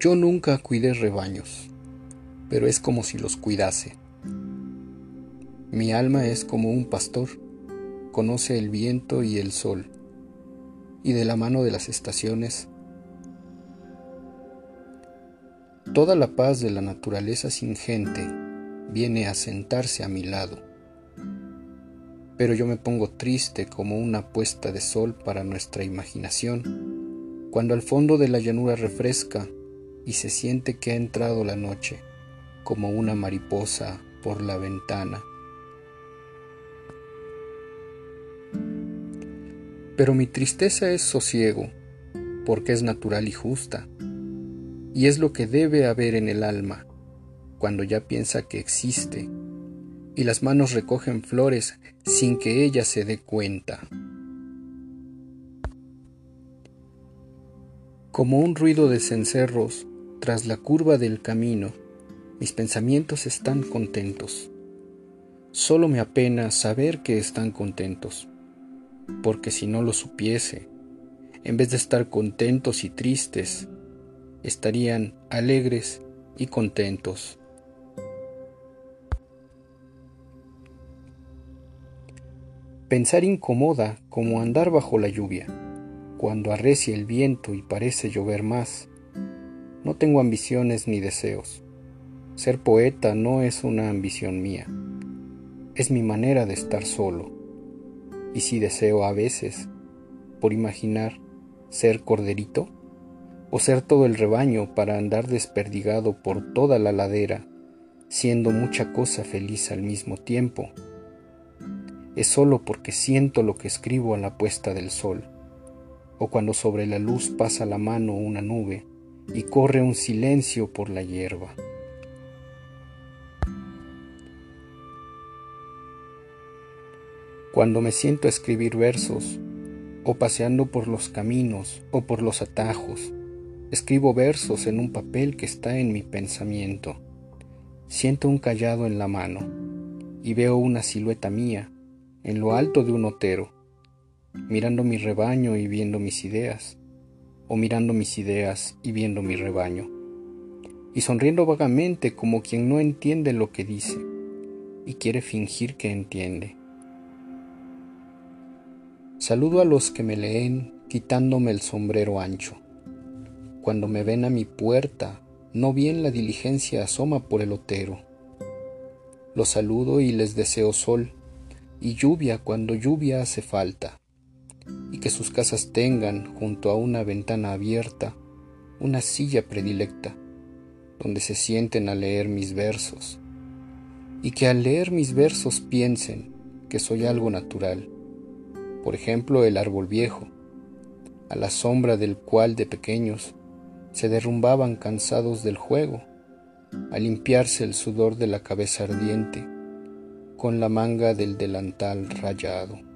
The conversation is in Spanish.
Yo nunca cuidé rebaños, pero es como si los cuidase. Mi alma es como un pastor, conoce el viento y el sol, y de la mano de las estaciones, toda la paz de la naturaleza sin gente viene a sentarse a mi lado. Pero yo me pongo triste como una puesta de sol para nuestra imaginación, cuando al fondo de la llanura refresca y se siente que ha entrado la noche, como una mariposa por la ventana. Pero mi tristeza es sosiego, porque es natural y justa, y es lo que debe haber en el alma, cuando ya piensa que existe, y las manos recogen flores sin que ella se dé cuenta. Como un ruido de cencerros tras la curva del camino, mis pensamientos están contentos. Solo me apena saber que están contentos, porque si no lo supiese, en vez de estar contentos y tristes, estarían alegres y contentos. Pensar incomoda como andar bajo la lluvia, cuando arrecia el viento y parece llover más, no tengo ambiciones ni deseos. Ser poeta no es una ambición mía. Es mi manera de estar solo. Y si deseo a veces, por imaginar, ser corderito, o ser todo el rebaño para andar desperdigado por toda la ladera, siendo mucha cosa feliz al mismo tiempo, es solo porque siento lo que escribo a la puesta del sol, o cuando sobre la luz pasa la mano una nube, y corre un silencio por la hierba. Cuando me siento a escribir versos, o paseando por los caminos o por los atajos, escribo versos en un papel que está en mi pensamiento. Siento un callado en la mano y veo una silueta mía en lo alto de un otero, mirando mi rebaño y viendo mis ideas o mirando mis ideas y viendo mi rebaño, y sonriendo vagamente como quien no entiende lo que dice y quiere fingir que entiende. Saludo a los que me leen quitándome el sombrero ancho. Cuando me ven a mi puerta, no bien la diligencia asoma por el otero. Los saludo y les deseo sol y lluvia cuando lluvia hace falta y que sus casas tengan, junto a una ventana abierta, una silla predilecta, donde se sienten a leer mis versos, y que al leer mis versos piensen que soy algo natural, por ejemplo el árbol viejo, a la sombra del cual de pequeños se derrumbaban cansados del juego, a limpiarse el sudor de la cabeza ardiente con la manga del delantal rayado.